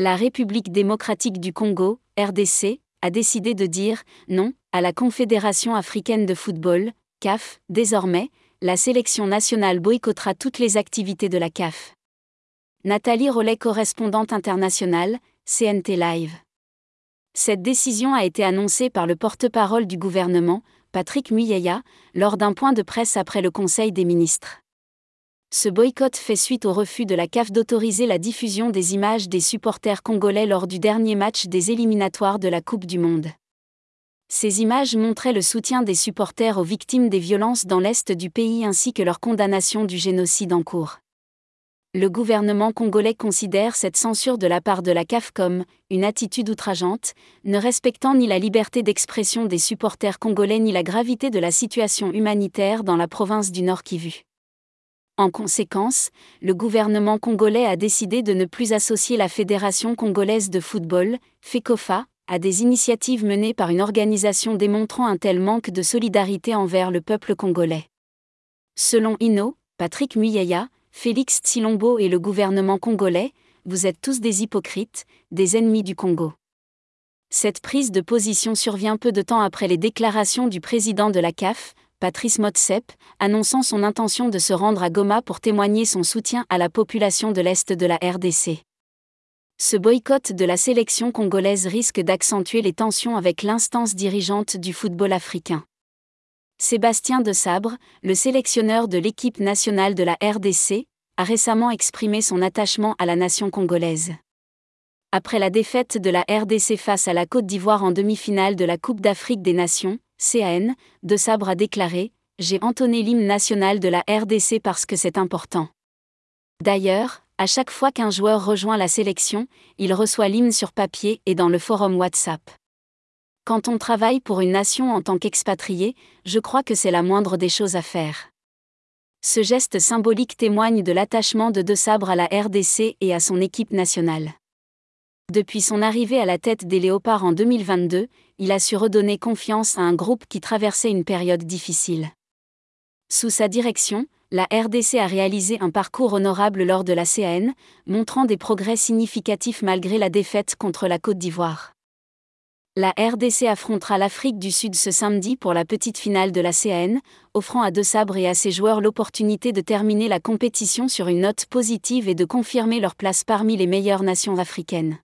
La République démocratique du Congo, RDC, a décidé de dire non à la Confédération africaine de football, CAF. Désormais, la sélection nationale boycottera toutes les activités de la CAF. Nathalie Rollet, correspondante internationale, CNT Live. Cette décision a été annoncée par le porte-parole du gouvernement, Patrick Muyaya, lors d'un point de presse après le Conseil des ministres. Ce boycott fait suite au refus de la CAF d'autoriser la diffusion des images des supporters congolais lors du dernier match des éliminatoires de la Coupe du Monde. Ces images montraient le soutien des supporters aux victimes des violences dans l'est du pays ainsi que leur condamnation du génocide en cours. Le gouvernement congolais considère cette censure de la part de la CAF comme une attitude outrageante, ne respectant ni la liberté d'expression des supporters congolais ni la gravité de la situation humanitaire dans la province du Nord Kivu. En conséquence, le gouvernement congolais a décidé de ne plus associer la Fédération congolaise de football, FECOFA, à des initiatives menées par une organisation démontrant un tel manque de solidarité envers le peuple congolais. Selon Ino, Patrick Muyaya, Félix Tsilombo et le gouvernement congolais, vous êtes tous des hypocrites, des ennemis du Congo. Cette prise de position survient peu de temps après les déclarations du président de la CAF, Patrice Motsep, annonçant son intention de se rendre à Goma pour témoigner son soutien à la population de l'Est de la RDC. Ce boycott de la sélection congolaise risque d'accentuer les tensions avec l'instance dirigeante du football africain. Sébastien de Sabre, le sélectionneur de l'équipe nationale de la RDC, a récemment exprimé son attachement à la nation congolaise. Après la défaite de la RDC face à la Côte d'Ivoire en demi-finale de la Coupe d'Afrique des Nations, CAN, De Sabre a déclaré J'ai entonné l'hymne national de la RDC parce que c'est important. D'ailleurs, à chaque fois qu'un joueur rejoint la sélection, il reçoit l'hymne sur papier et dans le forum WhatsApp. Quand on travaille pour une nation en tant qu'expatrié, je crois que c'est la moindre des choses à faire. Ce geste symbolique témoigne de l'attachement de De Sabre à la RDC et à son équipe nationale. Depuis son arrivée à la tête des Léopards en 2022, il a su redonner confiance à un groupe qui traversait une période difficile. Sous sa direction, la RDC a réalisé un parcours honorable lors de la CAN, montrant des progrès significatifs malgré la défaite contre la Côte d'Ivoire. La RDC affrontera l'Afrique du Sud ce samedi pour la petite finale de la CAN, offrant à De Sabre et à ses joueurs l'opportunité de terminer la compétition sur une note positive et de confirmer leur place parmi les meilleures nations africaines.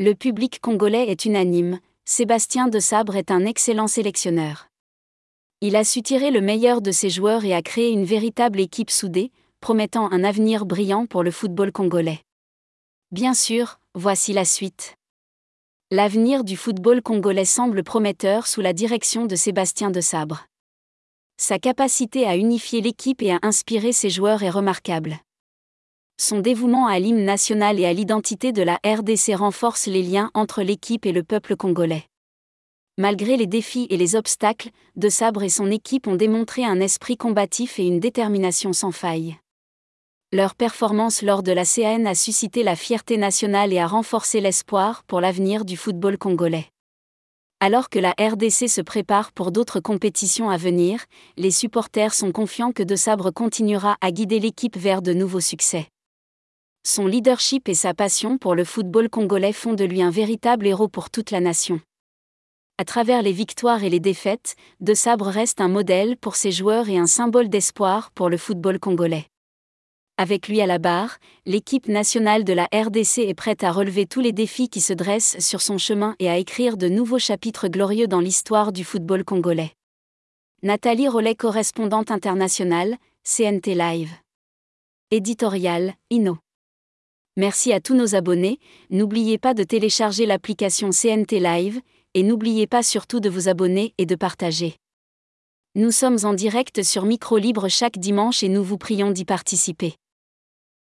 Le public congolais est unanime, Sébastien de Sabre est un excellent sélectionneur. Il a su tirer le meilleur de ses joueurs et a créé une véritable équipe soudée, promettant un avenir brillant pour le football congolais. Bien sûr, voici la suite. L'avenir du football congolais semble prometteur sous la direction de Sébastien de Sabre. Sa capacité à unifier l'équipe et à inspirer ses joueurs est remarquable son dévouement à l'hymne national et à l'identité de la RDC renforce les liens entre l'équipe et le peuple congolais. Malgré les défis et les obstacles, De Sabre et son équipe ont démontré un esprit combatif et une détermination sans faille. Leur performance lors de la CAN a suscité la fierté nationale et a renforcé l'espoir pour l'avenir du football congolais. Alors que la RDC se prépare pour d'autres compétitions à venir, les supporters sont confiants que De Sabre continuera à guider l'équipe vers de nouveaux succès. Son leadership et sa passion pour le football congolais font de lui un véritable héros pour toute la nation. À travers les victoires et les défaites, De Sabre reste un modèle pour ses joueurs et un symbole d'espoir pour le football congolais. Avec lui à la barre, l'équipe nationale de la RDC est prête à relever tous les défis qui se dressent sur son chemin et à écrire de nouveaux chapitres glorieux dans l'histoire du football congolais. Nathalie Rollet, correspondante internationale, CNT Live. Éditorial, Inno. Merci à tous nos abonnés, n'oubliez pas de télécharger l'application CNT Live, et n'oubliez pas surtout de vous abonner et de partager. Nous sommes en direct sur Micro Libre chaque dimanche et nous vous prions d'y participer.